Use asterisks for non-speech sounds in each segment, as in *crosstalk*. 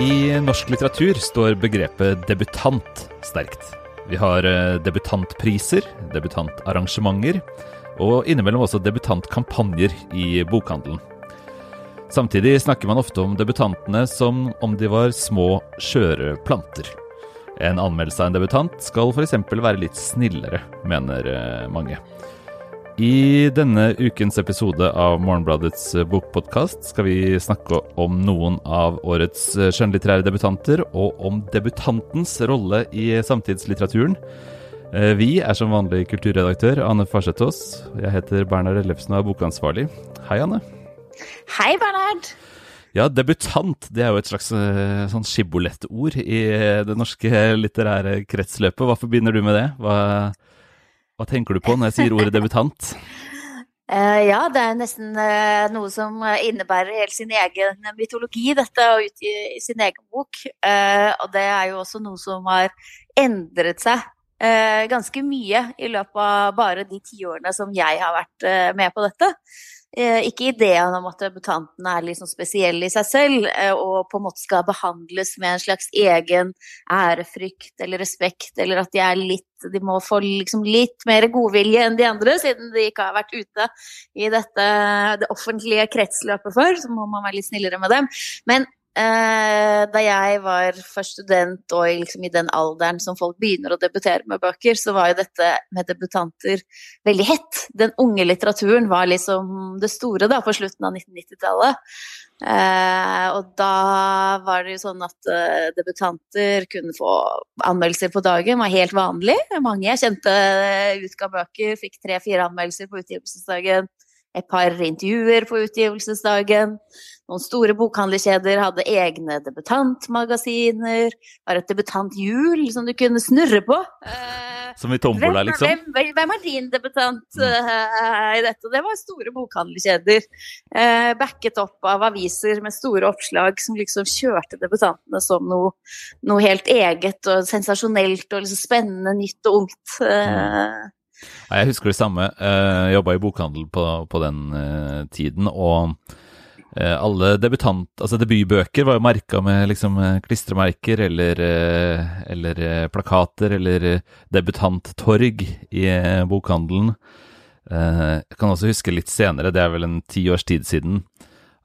I norsk litteratur står begrepet debutant sterkt. Vi har eh, debutantpriser, debutantarrangementer og innimellom også debutantkampanjer i bokhandelen. Samtidig snakker man ofte om debutantene som om de var små, skjøre planter. En anmeldelse av en debutant skal f.eks. være litt snillere, mener eh, mange. I denne ukens episode av Morgenbladets bokpodkast skal vi snakke om noen av årets skjønnlitterære debutanter, og om debutantens rolle i samtidslitteraturen. Eh, vi er som vanlig kulturredaktør Anne Farsetås. Jeg heter Bernhard Ellefsen og er bokansvarlig. Hei, Anne. Hei, Bernhard. Ja, debutant det er jo et slags eh, sånn skibbolettord i det norske litterære kretsløpet. Hva forbinder du med det? Hva hva tenker du på når jeg sier ordet debutant? Uh, *laughs* ja, det er nesten uh, noe som innebærer helt sin egen mytologi, dette, og utgi sin egen bok. Uh, og det er jo også noe som har endret seg ganske mye i løpet av bare de tiårene som jeg har vært med på dette. Eh, ikke ideen om at debutanten er liksom spesiell i seg selv eh, og på en måte skal behandles med en slags egen ærefrykt eller respekt, eller at de er litt de må få liksom litt mer godvilje enn de andre, siden de ikke har vært ute i dette det offentlige kretsløpet før. Så må man være litt snillere med dem. Men Eh, da jeg var først student og liksom i den alderen som folk begynner å debutere med bøker, så var jo dette med debutanter veldig hett. Den unge litteraturen var liksom det store da, på slutten av 1990-tallet. Eh, og da var det jo sånn at uh, debutanter kunne få anmeldelser på dagen, var helt vanlig. Mange jeg kjente utga bøker, fikk tre-fire anmeldelser på utgivelsesdagen et par intervjuer på utgivelsesdagen. Noen store bokhandlerkjeder hadde egne debutantmagasiner. Var et debutanthjul som du kunne snurre på. Som i tombola, liksom? Hvem, hvem, er din debutant uh, i dette? Det var store bokhandlerkjeder. Uh, backet opp av aviser med store oppslag som liksom kjørte debutantene som noe, noe helt eget og sensasjonelt og liksom spennende, nytt og ungt. Uh, jeg husker det samme. Jeg jobba i bokhandel på, på den tiden. og Eh, alle debutant, altså debutbøker var jo merka med liksom eh, klistremerker eller, eh, eller plakater eller debutanttorg i bokhandelen. Jeg kan også huske litt senere, det er vel en ti års tid siden,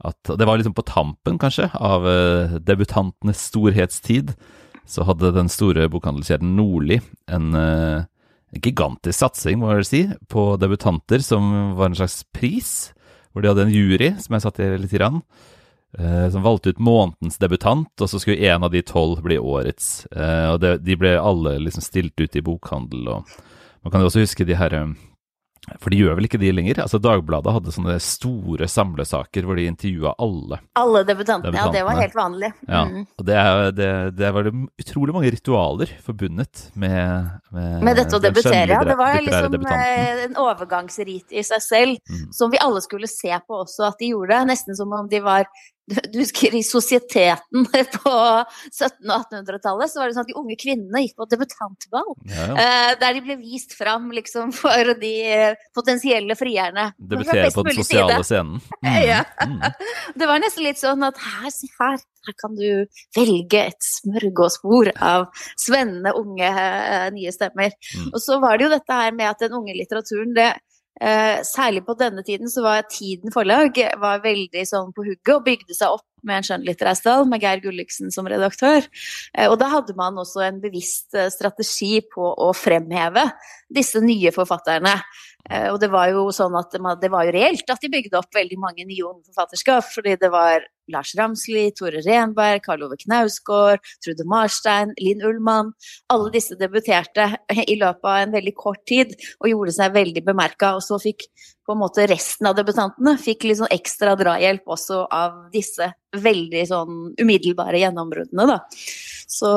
at det var liksom på tampen, kanskje, av debutantenes storhetstid. Så hadde den store bokhandelskjeden Nordli en gigantisk satsing, må jeg si, på debutanter, som var en slags pris hvor de hadde en jury som jeg satt i litt grann, eh, som valgte ut månedens debutant, og så skulle en av de tolv bli årets. Eh, og det, de ble alle liksom stilt ut i bokhandel, og man kan jo også huske de her eh, for de gjør vel ikke de lenger? Altså Dagbladet hadde sånne store samlesaker hvor de intervjua alle. Alle debutantene, debutantene. ja. Det var helt vanlig. Ja, mm. og det, det, det, var det utrolig mange ritualer forbundet med Med, med dette å debutere, ja. Det var liksom eh, en overgangsrit i seg selv mm. som vi alle skulle se på også at de gjorde. Nesten som om de var *laughs* du husker i sosieteten *laughs* på 1700- og 1800-tallet, så var det sånn at de unge kvinnene gikk på debutantball. Ja, ja. Eh, der de ble vist fram liksom, *laughs* for de potensielle frierne. Debutere på den sosiale side. scenen. Mm. Ja. Mm. Det var nesten litt sånn at her, her, her kan du velge et smørgåsbord av spennende, unge, eh, nye stemmer. Mm. Og så var det jo dette her med at den unge litteraturen det Eh, særlig på denne tiden så var Tiden forlag var veldig sånn på hugget og bygde seg opp med en skjønnlitterær stall med Geir Gulliksen som redaktør. Eh, og da hadde man også en bevisst eh, strategi på å fremheve disse nye forfatterne. Eh, og det var jo sånn at det var jo reelt at de bygde opp veldig mange nye forfatterskap. Fordi det var Lars Ramsli, Tore Renberg, Karl Ove Knausgård, Trude Marstein, Linn Ullmann. Alle disse debuterte i løpet av en veldig kort tid og gjorde seg veldig bemerka. Og så fikk på en måte resten av debutantene fikk litt sånn ekstra drahjelp også av disse veldig sånn umiddelbare gjennombruddene, da. Så,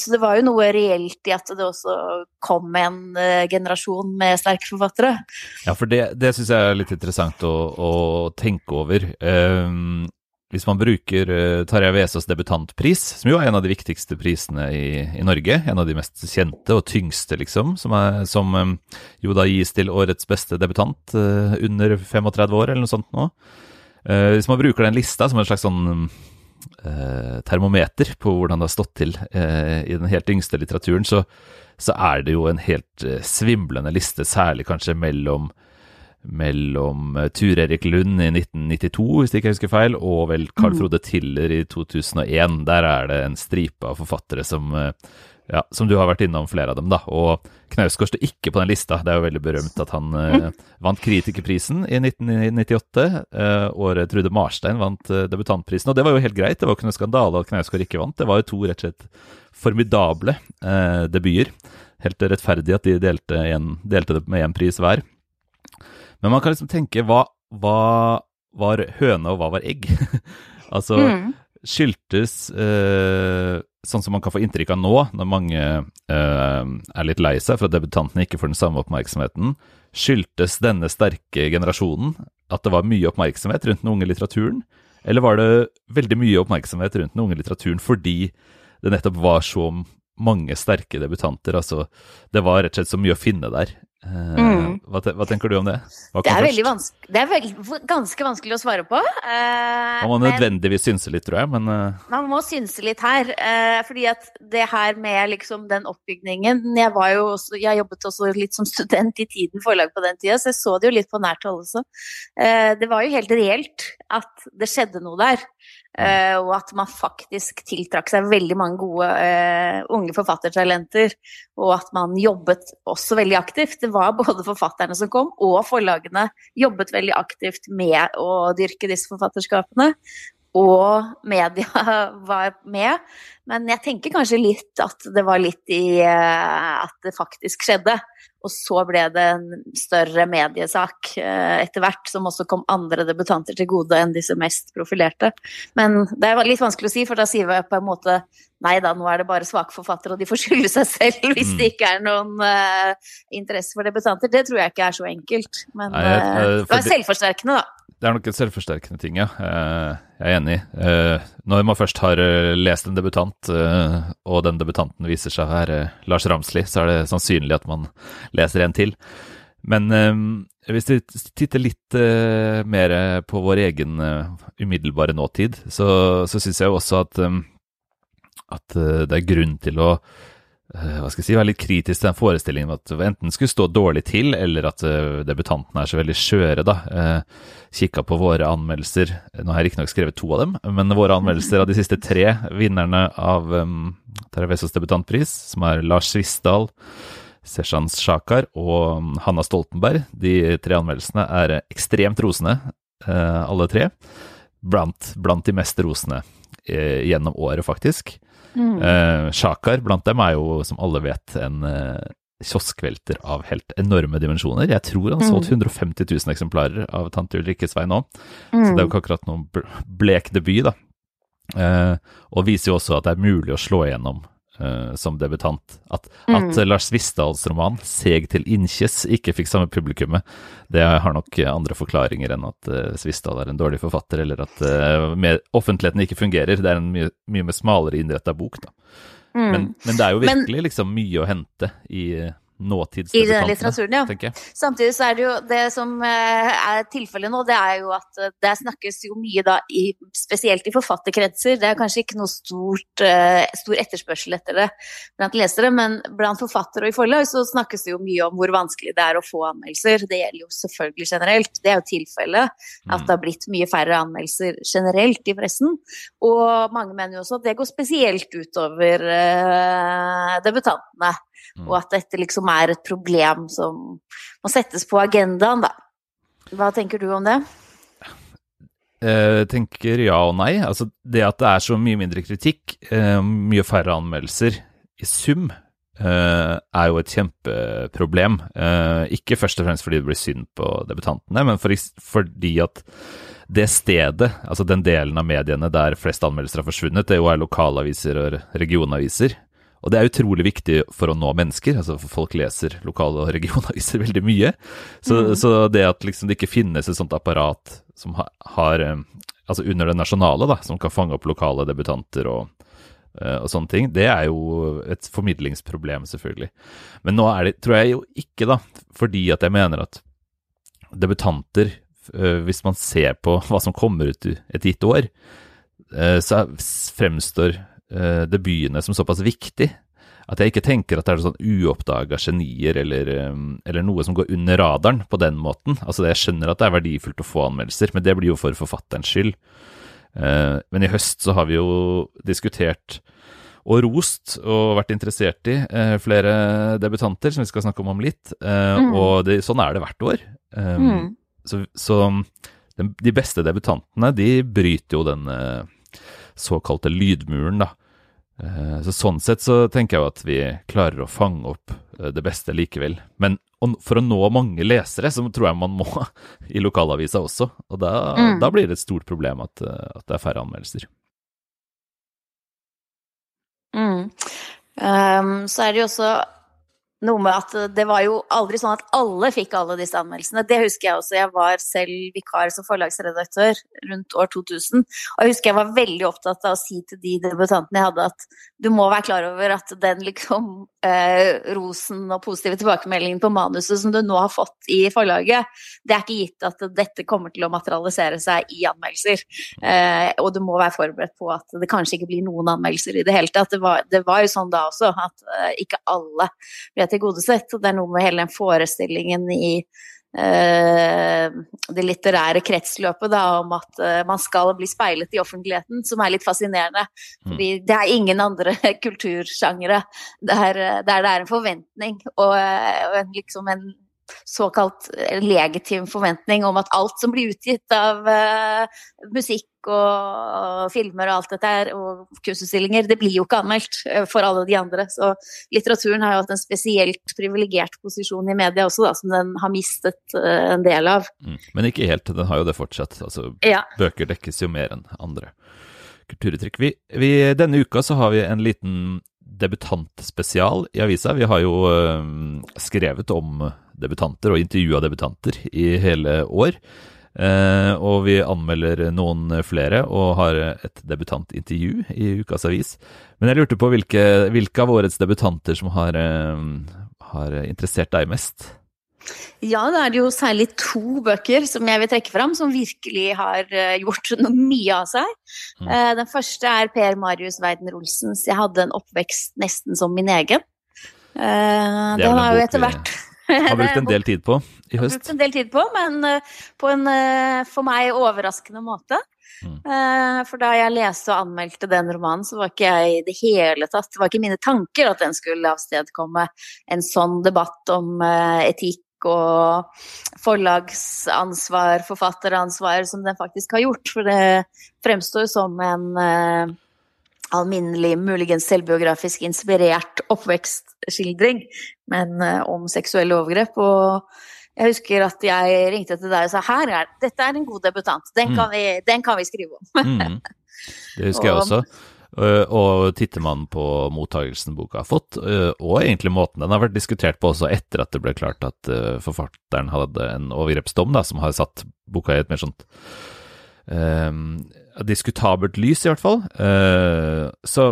så, det var jo noe reelt i at det også kom en uh, generasjon med sterke forfattere. Ja, for det, det syns jeg er litt interessant å, å tenke over. Um, hvis man bruker uh, Tarjei Vesaas debutantpris, som jo er en av de viktigste prisene i, i, Norge, en av de mest kjente og tyngste, liksom, som, er, som um, jo da gis til årets beste debutant uh, under 35 år, eller noe sånt nå. Hvis man bruker den lista som en slags sånn eh, termometer på hvordan det har stått til eh, i den helt yngste litteraturen, så, så er det jo en helt eh, svimlende liste, særlig kanskje mellom mellom eh, Tur Erik Lund i 1992, hvis jeg ikke husker feil, og vel Carl Mm. Frode Tiller i 2001. Der er det en stripe av forfattere som eh, ja, som du har vært innom flere av dem, da. Og Knausgård står ikke på den lista. Det er jo veldig berømt at han eh, vant Kritikerprisen i 1998. Eh, året Trude Marstein vant eh, debutantprisen. Og det var jo helt greit, det var ikke noe skandale at Knausgård ikke vant. Det var jo to rett og slett formidable eh, debuter. Helt rettferdig at de delte, en, delte det med én pris hver. Men man kan liksom tenke hva, hva var høne, og hva var egg? *laughs* altså, Mm. skyldtes eh, sånn som man kan få inntrykk av nå, når mange eh, er litt lei seg for at debutantene ikke får den samme oppmerksomheten, skyldtes denne sterke generasjonen at det var mye oppmerksomhet rundt den unge litteraturen, eller var det veldig mye oppmerksomhet rundt den unge litteraturen fordi det nettopp var så mange sterke debutanter? Altså, det var rett og slett så mye å finne der. Eh, Mm. Hva, te hva tenker du om det? Hva Det er, det er veldig, ganske vanskelig å svare på. Uh, Man må men- nødvendigvis synse litt, tror jeg, men uh. Man må synse litt her. Uh, fordi at det her med liksom den oppbygningen Jeg var jo også, jeg jobbet også litt som student i Tiden forlag på den tida, så jeg så det jo litt på nært hold også. Det var jo helt reelt at det skjedde noe der. Uh, og at man faktisk tiltrakk seg veldig mange gode uh, unge forfattertalenter. Og at man jobbet også veldig aktivt. Det var både forfatterne som kom, og forlagene jobbet veldig aktivt med å dyrke disse forfatterskapene og media *laughs* var med. Men jeg tenker kanskje litt at det var litt i eh, at det faktisk skjedde. Og så ble det en større mediesak eh, etter hvert, som også kom andre debutanter til gode enn disse mest profilerte. Men det er litt vanskelig å si, for da sier vi på en måte nei da, nå er det bare svake forfattere, og de får skylde seg selv *laughs* hvis Mm. det ikke er noen uh, interesse for debutanter. Det tror jeg ikke er så enkelt. Men eh, det var selvforsterkende, da. Det er nok en selvforsterkende ting, ja. Eh, Jeg er enig. Eh, Når man først har eh, lest en debutant, og den debutanten viser seg å være Lars Ramsli, så er det sannsynlig at man leser en til. Men hvis vi titter litt mer på vår egen umiddelbare nåtid, så, så syns jeg jo også at, at det er grunn til å hva skal jeg si, være litt kritisk til den forestillingen at enten skulle stå dårlig til, eller at eh, debutantene er så veldig skjøre, da. Eh, Kikka på våre anmeldelser, nå har jeg riktignok skrevet to av dem, men våre anmeldelser av de siste tre vinnerne av um, Taravesos debutantpris, som er Lars Svisdal, Seshan Shakar og um, Hanna Stoltenberg, de tre anmeldelsene er ekstremt rosende, eh, alle tre. Blant, blant de mest rosende eh, gjennom året, faktisk. Mm. Eh, Shakar blant dem er jo, som alle vet, en eh, kioskvelter av helt enorme dimensjoner. Jeg tror han mm. solgte 150 000 eksemplarer av Tante Ulrikkes vei nå, så det er jo ikke akkurat noen bl- blek debut, da. Eh, og viser jo også at det er mulig å slå igjennom eh, som debutant. At, at eh, Lars Vistdals roman 'Seg til innkjes' ikke fikk samme publikummet, det har nok andre forklaringer enn at uh, Svisdal er en dårlig forfatter, eller at uh, offentligheten ikke fungerer. Det er en mye, mye mer smalere innretta bok, da. Mm. Men, men det er jo Men- virkelig liksom mye å hente i eh, I denne litteraturen, ja. tenker. Samtidig så er det jo det som eh, er tilfellet nå, det er jo at eh, det snakkes jo mye da i, spesielt i forfatterkretser. Det er kanskje ikke noe stort, eh, stor etterspørsel etter det blant lesere, men blant forfattere og i forlag så snakkes det jo mye om hvor vanskelig det er å få anmeldelser. Det gjelder jo selvfølgelig generelt. Det er jo tilfellet at Mm. det har blitt mye færre anmeldelser generelt i pressen. Og mange mener jo også at det går spesielt utover debutantene. Mm. Og at dette liksom er et problem som må settes på agendaen, da. Hva tenker du om det? Jeg tenker ja og nei. Altså, det at det er så mye mindre kritikk, eh, mye færre anmeldelser i sum, eh, er jo et kjempeproblem. Eh, ikke først og fremst fordi det blir synd på debutantene, men fordi at det stedet, altså den delen av mediene der flest anmeldelser har forsvunnet, det jo er lokalaviser og regionaviser. Og det er utrolig viktig for å nå mennesker. altså Folk leser lokale og regionaviser *laughs* veldig mye. Så, så det at liksom det ikke finnes et sånt apparat som har, har eh, Altså under det nasjonale, da, som kan fange opp lokale debutanter og, eh, og sånne ting, det er jo et formidlingsproblem, selvfølgelig. Men nå er det, tror jeg jo ikke, da, fordi at jeg mener at debutanter, eh, hvis man ser på hva som kommer ut et gitt år, så fremstår debutene som såpass viktig at jeg ikke tenker at det er sånn uoppdaga genier eller, eller, noe som går under radaren på den måten. Altså Jeg skjønner at det er verdifullt å få anmeldelser, men det blir jo for forfatterens skyld. Men i høst så har vi jo diskutert og rost og vært interessert i flere debutanter, som vi skal snakke om om litt. Mm. Og det, sånn er det hvert år. Mm. Så, så de beste debutantene, de bryter jo den såkalte lydmuren, da. Eh, så sånn sett så tenker jeg jo at vi klarer å fange opp eh, det beste likevel. Men for å nå mange lesere, så tror jeg man må *laughs* i lokalavisa også. Og da, mm. da blir det et stort problem at, eh, at det er færre anmeldelser. Mm. Um, så er det jo også noe med at det var jo aldri sånn at alle fikk alle disse anmeldelsene. Det husker jeg også. Jeg var selv vikar som forlagsredaktør rundt år 2000. Og jeg husker jeg var veldig opptatt av å si til de debutantene jeg hadde, at du må være klar over at den liksom eh, rosen og positive tilbakemeldingen på manuset som du nå har fått i forlaget, det er ikke gitt at dette kommer til å materialisere seg i anmeldelser. Eh, og du må være forberedt på at det kanskje ikke blir noen anmeldelser i det hele tatt. Det var, det var jo sånn da også at eh, ikke alle ble tilgodesett. Og det er noe med hele den forestillingen i uh, det litterære kretsløpet da, om at uh, man skal bli speilet i offentligheten, som er litt fascinerende. Mm. Fordi det er ingen andre *laughs* kultursjangere der, der, det er en forventning og, og en, liksom en såkalt legitim forventning om at alt som blir utgitt av uh, musikk og filmer og alt dette her, og kunstutstillinger, det blir jo ikke anmeldt uh, for alle de andre. Så litteraturen har jo hatt en spesielt privilegert posisjon i media også, da, som den har mistet uh, en del av. Mm. Men ikke helt, den har jo det fortsatt. Altså, ja. Bøker dekkes jo mer enn andre kulturuttrykk. Vi, vi, denne uka så har vi en liten debutantspesial i avisa. Vi har jo skrevet om debutanter og intervjua debutanter i hele år. Eh, og vi anmelder noen flere og har et debutantintervju i ukas avis. Men jeg lurte på hvilke, hvilke av årets debutanter som har, eh, har interessert deg mest? Ja, da er det jo særlig to bøker som jeg vil trekke fram, som virkelig har uh, gjort noe mye av seg. Mm. Uh, den første er Per Marius Weiden-Olsens 'Jeg hadde en oppvekst nesten som min egen'. Det den har jo etter hvert har brukt en *laughs* del tid på i høst. Har brukt en del tid på, men på en for meg overraskende måte. Mm. For da jeg leste og anmeldte den romanen, så var ikke jeg i det hele tatt Det var ikke mine tanker at den skulle avstedkomme en sånn debatt om etikk og forlagsansvar, forfatteransvar, som den faktisk har gjort. For det fremstår som en alminnelig, muligens selvbiografisk inspirert oppvekstskildring, men uh, om seksuelle overgrep. Og jeg husker at jeg ringte til deg og sa her er, dette er en god debutant, den kan, mm. vi, den kan vi, skrive om. mm. Det husker jeg *laughs* også. Uh, og titter man på mottagelsen boka har fått, uh, og egentlig måten den har vært diskutert på også etter at det ble klart at uh, forfatteren hadde en overgrepsdom da, som har satt boka i et mer sånt diskutabelt lys, i hvert fall, eh, så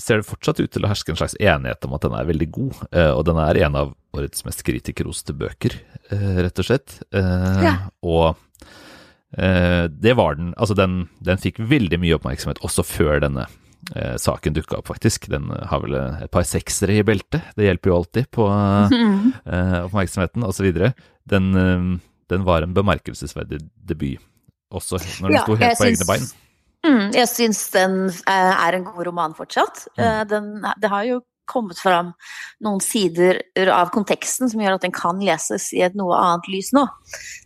ser det fortsatt ut til å herske en slags enighet om at den er veldig god. Eh, og den er en av årets mest kritikerroste bøker, eh, rett og slett. Ja. Og det var den Altså, den, den, fikk veldig mye oppmerksomhet også før denne eh, saken dukka opp, faktisk. Den har vel et par seksere i beltet. Det hjelper jo alltid på *laughs* eh, oppmerksomheten, osv. Den, den var en bemerkelsesverdig debut også, når den ja, sto helt på syns, egne bein. Mm, jeg syns den eh, er en god roman fortsatt. Mm. Eh, den, det har jo kommet fram noen sider av konteksten som gjør at den kan leses i et noe annet lys nå.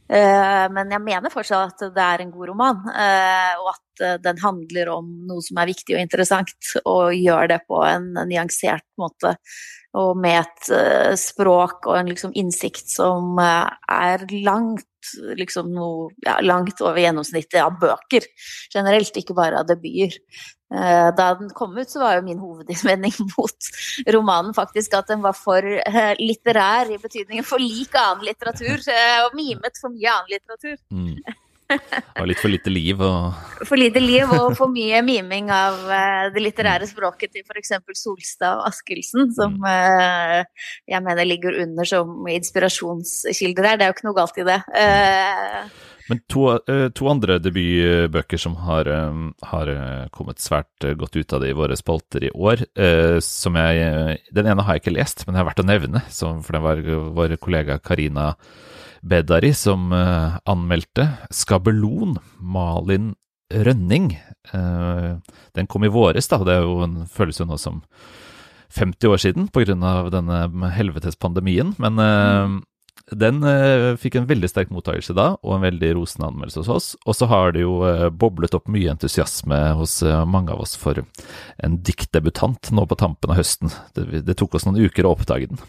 Eh, men jeg mener fortsatt at det er en god roman, og at den handler om noe som er viktig og interessant, og gjør det på en nyansert måte. Og med et språk og en liksom innsikt som er langt liksom noe ja, langt over gjennomsnittet av bøker generelt, ikke bare av debuter. Eh, da den kom ut, så var jo min hovedinnvending *laughs* mot romanen faktisk at den var for eh, litterær i betydningen for lik annen litteratur, eh, og mimet for mye annen litteratur. Mm. Og litt for lite liv og *laughs* For lite liv og for mye miming av uh, det litterære språket til f.eks. Solstad og Askildsen, som uh, jeg mener ligger under som inspirasjonskilder her. Det er jo ikke noe galt i det. Men to, eh, to, andre debutbøker som har, eh, har, kommet svært godt ut av det i våre spalter i år, som jeg Den ene har jeg ikke lest, men det har vært å nevne, for det var vår kollega Karina Bedari som anmeldte. 'Skabelon', Malin Rønning. Den kom i våres, da. Det er jo en, føles jo nå som 50 år siden pga. denne helvetes pandemien. Men mm. Den uh, fikk en veldig sterk mottakelse da, og en veldig rosende anmeldelse hos oss. Og så har det jo uh, boblet opp mye entusiasme hos uh, mange av oss for en diktdebutant nå på tampen av høsten. Det, det tok oss noen uker å oppdage den.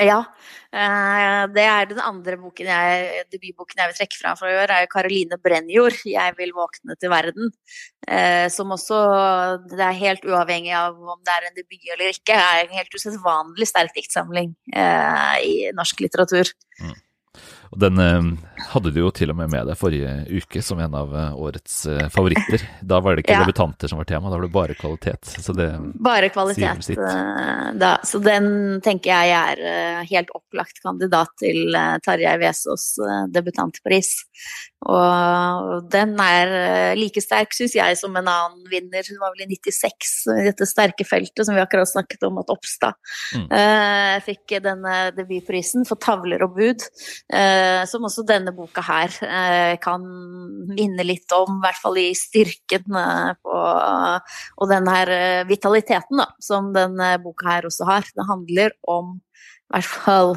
Ja, det er den andre boken jeg, debutboken jeg vil trekke fram for å gjøre, er Caroline Brennjord, 'Jeg vil våkne til verden'. Som også, det er helt uavhengig av om det er en debut eller ikke, er en helt usedvanlig sterk diktsamling i norsk litteratur. Mm. Og den eh, hadde du jo til og med med deg forrige uke som en av eh, årets eh, favoritter. Da var det ikke *laughs* ja. debutanter som var tema, da var det bare kvalitet. Så det bare kvalitet, da. Så den tenker jeg er helt opplagt kandidat til Tarjei Vesaas debutantpris. Og den er like sterk, syns jeg, som en annen vinner. Hun var vel i 96, i dette sterke feltet som vi akkurat snakket om at Oppstad mm. fikk denne debutprisen for 'Tavler og bud'. uh, som også denne boka her uh, kan minne litt om, i hvert fall i styrken eh, på, og den her vitaliteten da, som denne boka her også har. Det handler om i hvert fall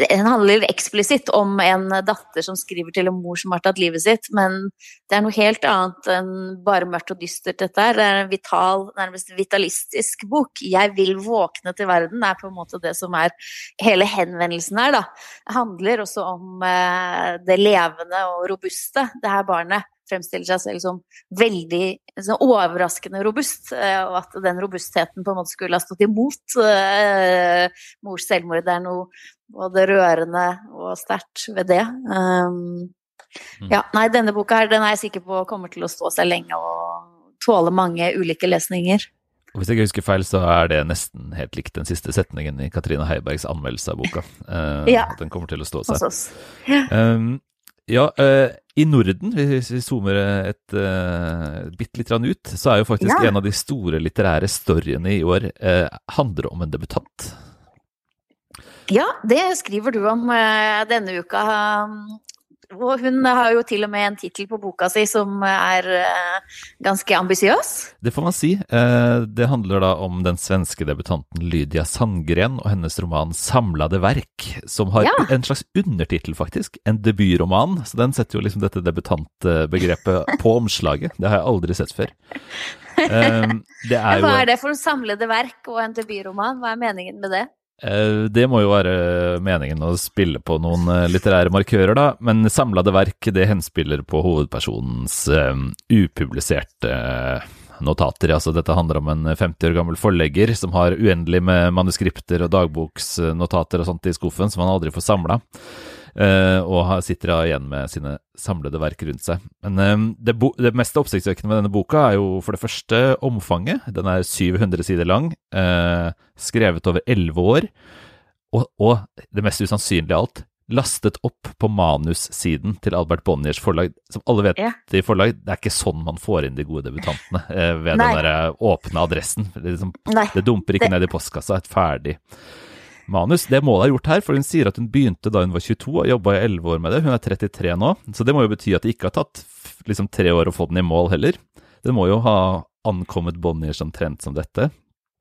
Den handler eksplisitt om en datter som skriver til en mor som har tatt livet sitt, men det er noe helt annet enn bare mørkt og dystert, dette her. Det er en vital, nærmest vitalistisk bok. 'Jeg vil våkne til verden' er på en måte det som er hele henvendelsen her, da. Det handler også om eh, det levende og robuste det her barnet fremstiller seg selv som veldig som overraskende robust, eh, og at den robustheten på en måte skulle ha stått imot uh, mors selvmord. Det er noe både rørende og sterkt ved det. Um, ja, nei, denne boka her, den er jeg sikker på kommer til å stå seg lenge og tåle mange ulike lesninger. Hvis jeg ikke husker feil, så er det nesten helt likt den siste setningen i Katrine Heibergs anmeldelse av boka. Uh, ja. At den kommer til å stå seg. Ja. Um, ja, uh, i Norden, hvis vi zoomer et uh, bitte litt ut, så er jo faktisk ja. en av de store litterære storyene i år uh, handler om en debutant. Ja, det skriver du om denne uka. Og hun har jo til og med en tittel på boka si som er uh, ganske ambisiøs. Det får man si. Uh, det handler da om den svenske debutanten Lydia Sandgren og hennes roman 'Samlade verk', som har ja. en slags undertittel, faktisk. En debutroman. Så den setter jo liksom dette debutantbegrepet på omslaget. Det har jeg aldri sett før. *laughs* Det er Hva er det for samlede verk og en debutroman? Hva er meningen med det? Eh, det må jo være meningen å spille på noen eh, litterære markører, da, men samlede verk det henspiller på hovedpersonens uh, upubliserte notater. Altså, dette handler om en 50 år gammel forlegger som har uendelig med manuskripter og dagboksnotater og sånt i skuffen som han aldri får samla. Uh, og sitter igjen med sine samlede verk rundt seg. Men uh, det, det, mest oppsiktsvekkende med denne boka er jo for det første omfanget. Den er 700 sider lang, uh, skrevet over 11 år. Og, og, det mest usannsynlige av alt, lastet opp på manussiden til Albert Bonniers forlag. Som alle vet ja. i forlag, det er ikke sånn man får inn de gode debutantene. ved Nei. den der åpne adressen. Det, liksom, det dumper ikke det... ned i postkassa, et ferdig manus. Det må hun ha gjort her, for hun sier at hun begynte da hun var 22 og jobba i 11 år med det. Hun er 33 nå, så det må jo bety at det ikke har tatt liksom tre år å få den i mål heller. Det må jo ha ankommet Bonniers omtrent som dette.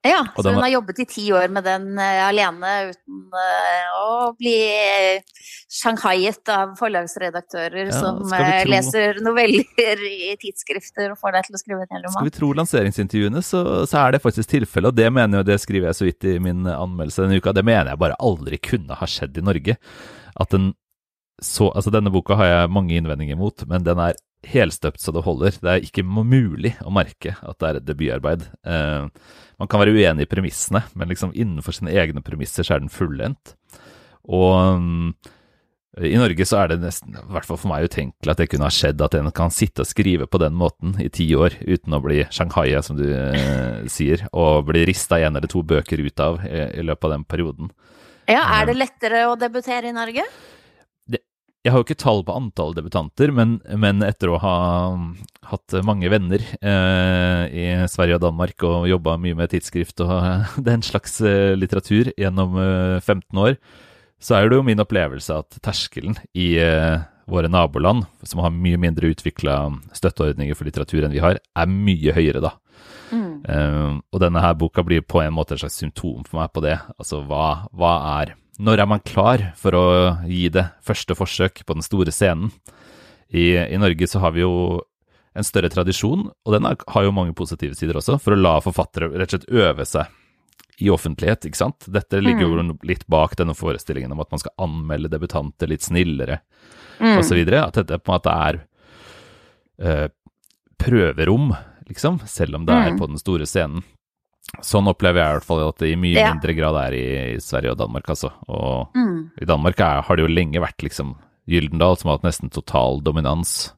Ja, så hun har jobbet i ti år med den uh, alene uten uh, å bli shanghaiet av forlagsredaktører ja, som leser noveller i tidsskrifter og får deg til å skrive en hel roman. Skal vi tro lanseringsintervjuene, så, så er det faktisk tilfellet, og det mener jeg, det skriver jeg så vidt i min anmeldelse denne uka, det mener jeg bare aldri kunne ha skjedd i Norge. At den så, altså Denne boka har jeg mange innvendinger mot, men den er helstøpt så det holder. Det er ikke mulig å merke at det er et debutarbeid. Eh, man kan være uenig i premissene, men liksom innenfor sine egne premisser så er den fullendt. Og um, i Norge så er det nesten, i hvert fall for meg, utenkelig at det kunne ha skjedd at en kan sitte og skrive på den måten i ti år uten å bli Shanghai, som du eh, sier, og bli rista en eller to bøker ut av i, i løpet av den perioden. Ja, Er det lettere å debutere i Norge? Jeg har jo ikke tall på antall debutanter, men, men etter å ha hatt mange venner eh, i Sverige og Danmark og jobba mye med tidsskrift og *laughs* den slags eh, litteratur gjennom eh, 15 år, så er det jo min opplevelse at terskelen i eh, våre naboland, som har mye mindre utvikla støtteordninger for litteratur enn vi har, er mye høyere da. Mm. Eh, og denne her boka blir på en måte et slags symptom for meg på det. Altså hva, hva er når er man klar for å gi det første forsøk på den store scenen? I, i Norge så har vi jo en større tradisjon, og den har jo mange positive sider også, for å la forfattere rett og slett øve seg i offentlighet, ikke sant? Dette ligger jo mm. litt bak denne forestillingen om at man skal anmelde debutanter litt snillere, mm. osv. At dette på en måte er eh, prøverom, liksom, selv om det er mm. på den store scenen. Sånn opplever jeg i hvert fall at det i mye ja. mindre grad er i, Sverige og Danmark, altså. Og mm. i Danmark er, har det jo lenge vært liksom Gyldendal som har hatt nesten total dominans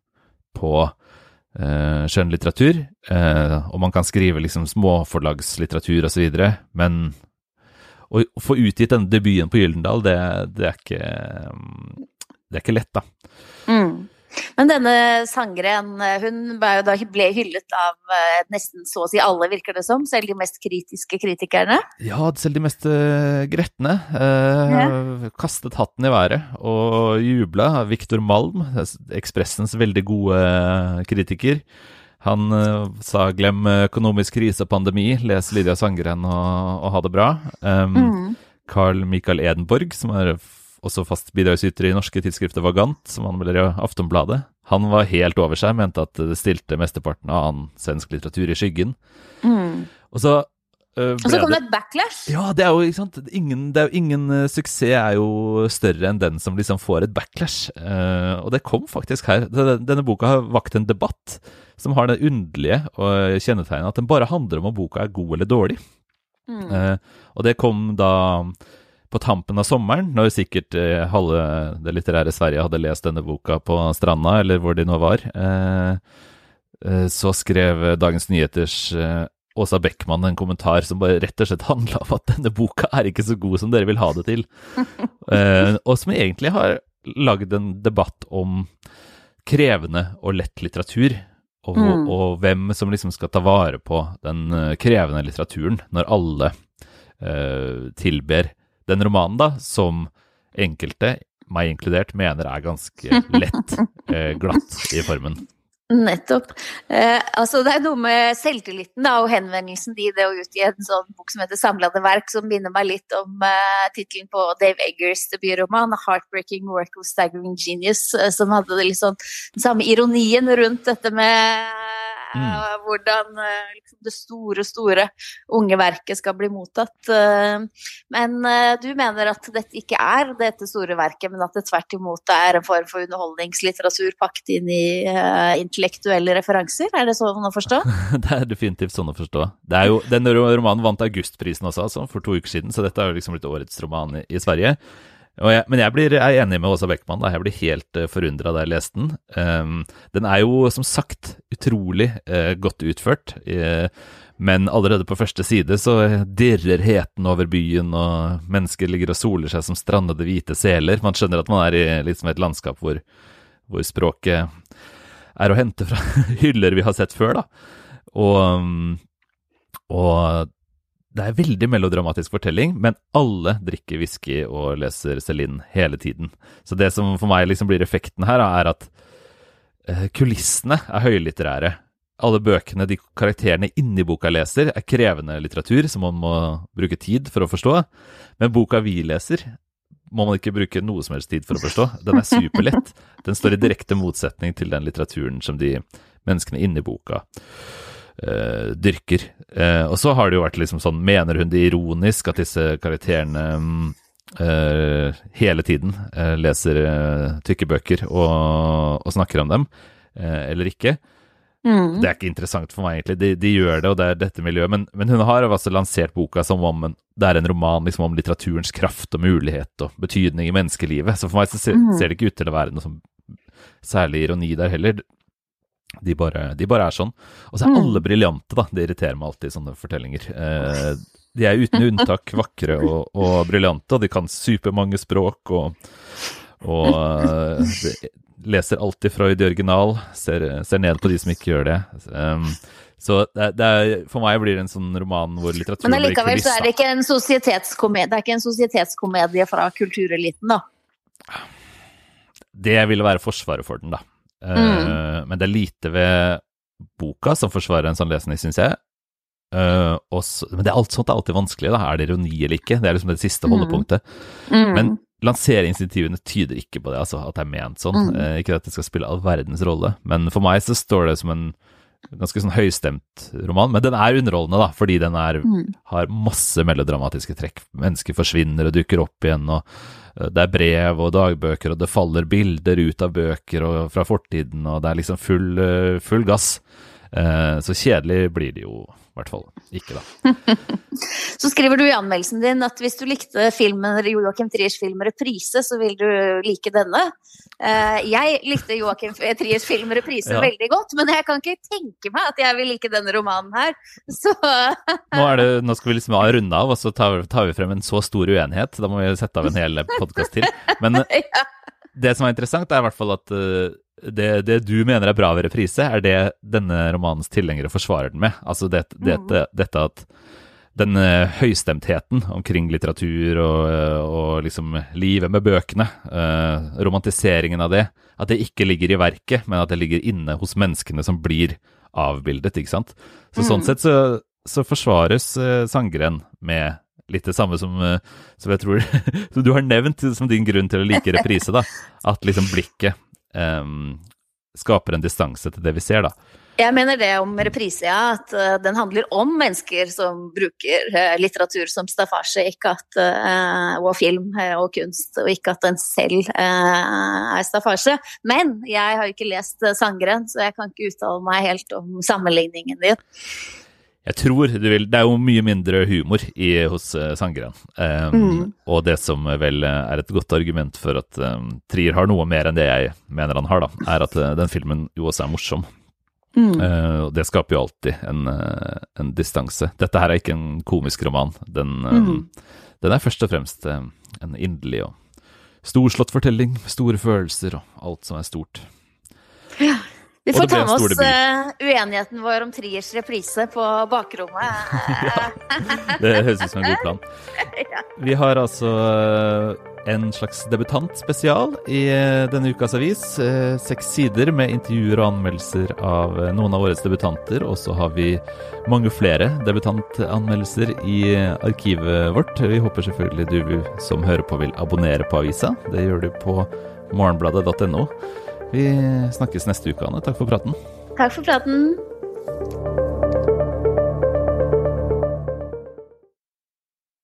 på eh, skjønnlitteratur. Eh, og man kan skrive liksom småforlagslitteratur osv., men å, å få utgitt denne debuten på Gyldendal, det, det, er ikke Det er ikke lett, da. Mm. Men denne sangeren hun ble hyllet av eh, nesten så å si alle, virker det som. Selv de mest kritiske kritikerne. Ja, selv de mest uh, gretne. Uh, ja. Kastet hatten i været og jubla. Viktor Malm, Ekspressens veldig gode kritiker. Han uh, sa 'glem økonomisk krise og pandemi', les Lydia Sangeren og, og ha det bra. Um, mm. Carl Michael Edenborg, som er også fast bidragsyter i norske tidsskrifter Vagant, som han melder i Aftonbladet. Han var helt over seg, mente at det stilte mesteparten av annen svensk litteratur i skyggen. Mm. Og så Uh, og så kom det et backlash? Ja, det er jo ikke sant ingen, det er jo ingen uh, suksess er jo større enn den som liksom får et backlash. Uh, og det kom faktisk her. Denne, boka har vakt en debatt som har det underlige kjennetegnet at den bare handler om om boka er god eller dårlig. Mm. og det kom da på tampen av sommeren, når sikkert eh, halve det litterære Sverige hadde lest denne boka på stranda, eller hvor de nå var, eh, eh, så skrev Dagens Nyheters eh, Åsa Beckmann en kommentar som bare rett og slett handla om at denne boka er ikke så god som dere vil ha det til. *laughs* Eh, og som egentlig har lagd en debatt om krevende og lett litteratur. Og, mm. og, hvem som liksom skal ta vare på den eh, krevende litteraturen, når alle tilber den romanen, da, som enkelte, meg inkludert, mener er ganske lett *laughs* eh, glatt i formen. Nettopp. Eh, altså det er noe med selvtilliten da, og henvendelsen i det å utgi en sånn bok som heter 'Samlede verk', som minner meg litt om eh, tittelen på Dave Eggers debutroman 'Heartbreaking Work of Staggering Genius', eh, som hadde litt sånn den samme ironien rundt dette med Mm. Eh, hvordan eh, liksom, det store, store unge verket skal bli mottatt. Eh, men du mener at dette ikke er dette store verket, men at det tvert imot er en form for underholdningslitteratur pakket inn i intellektuelle referanser? Er det sånn å forstå? *laughs* det er definitivt sånn å forstå. Det er jo, den romanen vant Augustprisen også, altså, for to uker siden, så dette er liksom blitt årets roman i, i Sverige. Jeg, men jeg, blir, jeg, er enig med Åsa Beckmann. Da. Jeg blir helt uh, forundra da jeg leste den. Um, den er jo som sagt utrolig uh, godt utført. Uh, men allerede på første side så dirrer heten over byen, og mennesker ligger og soler seg som strandede hvite seler. Man skjønner at man er i liksom et landskap hvor, hvor språket er å hente fra *laughs* hyller vi har sett før, da. Og, og det er veldig melodramatisk fortelling, men alle drikker whisky og leser Celine hele tiden. Så det som for meg liksom blir effekten her, er at eh, kulissene er høylitterære. Alle bøkene de karakterene inni boka leser, er krevende litteratur som man må bruke tid for å forstå. Men boka vi leser, må man ikke bruke noe som helst tid for å forstå. Den er superlett. Den står i direkte motsetning til den litteraturen som de menneskene inni boka uh, dyrker. Uh, og så har det jo vært liksom sånn Mener hun det ironisk at disse karakterene uh, hele tiden leser tykke bøker og, og, snakker om dem, eller ikke? Mm. Det er ikke interessant for meg, egentlig. De, de, gjør det, og det er dette miljøet. Men, men hun har altså lansert boka som om en, det er en roman liksom, om litteraturens kraft og mulighet og betydning i menneskelivet. Så for meg så ser, mm. ser det ikke ut til å være noe sånn særlig ironi der heller. De bare, de bare, er sånn. Og så er mm. alle briljante, da. Det irriterer meg alltid, sånne fortellinger. Eh, de er uten unntak vakre og, og briljante, og de kan supermange språk og Og uh, leser alltid Freud i original, ser, ser, ned på de som ikke gjør det. Um, så det, det er, for meg blir det en sånn roman hvor litteratur Men allikevel så er det ikke en sosietetskomedie, det er ikke en sosietetskomedie fra kultureliten, da? Det ville være forsvaret for den, da. Mm. Men det er lite ved boka som forsvarer en sånn lesning, syns jeg. Uh, også, men det er alt sånt er alltid vanskelig. da, Er det ironi eller ikke? Det er liksom det siste mm. holdepunktet. Mm. Mm. Men lanseringsintervjuene tyder ikke på det, altså at det er ment sånn. Mm. Uh, ikke at det skal spille all verdens rolle, men for meg så står det som en ganske sånn høystemt roman. Men den er underholdende, da, fordi den er, mm. har masse melodramatiske trekk. Mennesker forsvinner og dukker opp igjen, og det er brev og dagbøker, og det faller bilder ut av bøker fra fortiden, og det er liksom full, full gass. Så kjedelig blir det jo i hvert fall ikke, da. *laughs* så skriver du i anmeldelsen din at hvis du likte filmen Joakim Triers film 'Reprise', så vil du like denne. Eh, jeg likte Joakim Triers film 'Reprise' ja. veldig godt, men jeg kan ikke tenke meg at jeg vil like denne romanen her. *laughs* Så nå, det, nå, skal vi liksom runde av, og så tar, tar, vi frem en så stor uenighet. Da må vi sette av en hel podkast til. Men *laughs* ja. det som er interessant, er i hvert fall at uh, det, det, du mener er bra ved reprise, er det denne romanens tilhengere forsvarer den med. Altså det, det, mm. dette at den høystemtheten omkring litteratur og, og, liksom livet med bøkene, uh, romantiseringen av det, at det ikke ligger i verket, men at det ligger inne hos menneskene som blir avbildet, ikke sant. Så sånn mm. sånn sett så, så forsvares uh, sangeren med litt det samme som, uh, som jeg tror *laughs* som du har nevnt som din grunn til å like reprise, da. At liksom blikket um, skaper en distanse til det vi ser, da. Jeg mener det om reprise, ja. At uh, den handler om mennesker som bruker uh, litteratur som staffasje, ikke at, uh, og film og kunst, og ikke at den selv er staffasje. Men jeg har ikke lest sangeren, så jeg kan ikke uttale meg helt om sammenligningen din. Jeg tror du vil Det er jo mye mindre humor i, hos uh, sangeren. Um, mm. Og det som vel er et godt argument for at um, Trier har noe mer enn det jeg mener han har, da, er at uh, den filmen jo også er morsom. Mm. Uh, og det skaper jo alltid en, en distanse. Dette her er ikke en komisk roman. Den, mm. den er først og fremst en inderlig og storslått fortelling med store følelser og alt som er stort. Ja. Vi får ta med oss uh, uenigheten vår om Triers reprise på bakrommet. *laughs* ja, det høres ut som en god plan. *laughs* Vi har altså uh, en slags debutantspesial i uh, denne ukas avis. Seks sider med intervjuer og anmeldelser av noen av våre debutanter. Og så har vi mange flere debutantanmeldelser i arkivet vårt. Vi håper selvfølgelig du som hører på vil abonnere på avisa. Det gjør du på morgenbladet.no. Vi snakkes neste uke, Anne. Takk for praten. Takk for praten.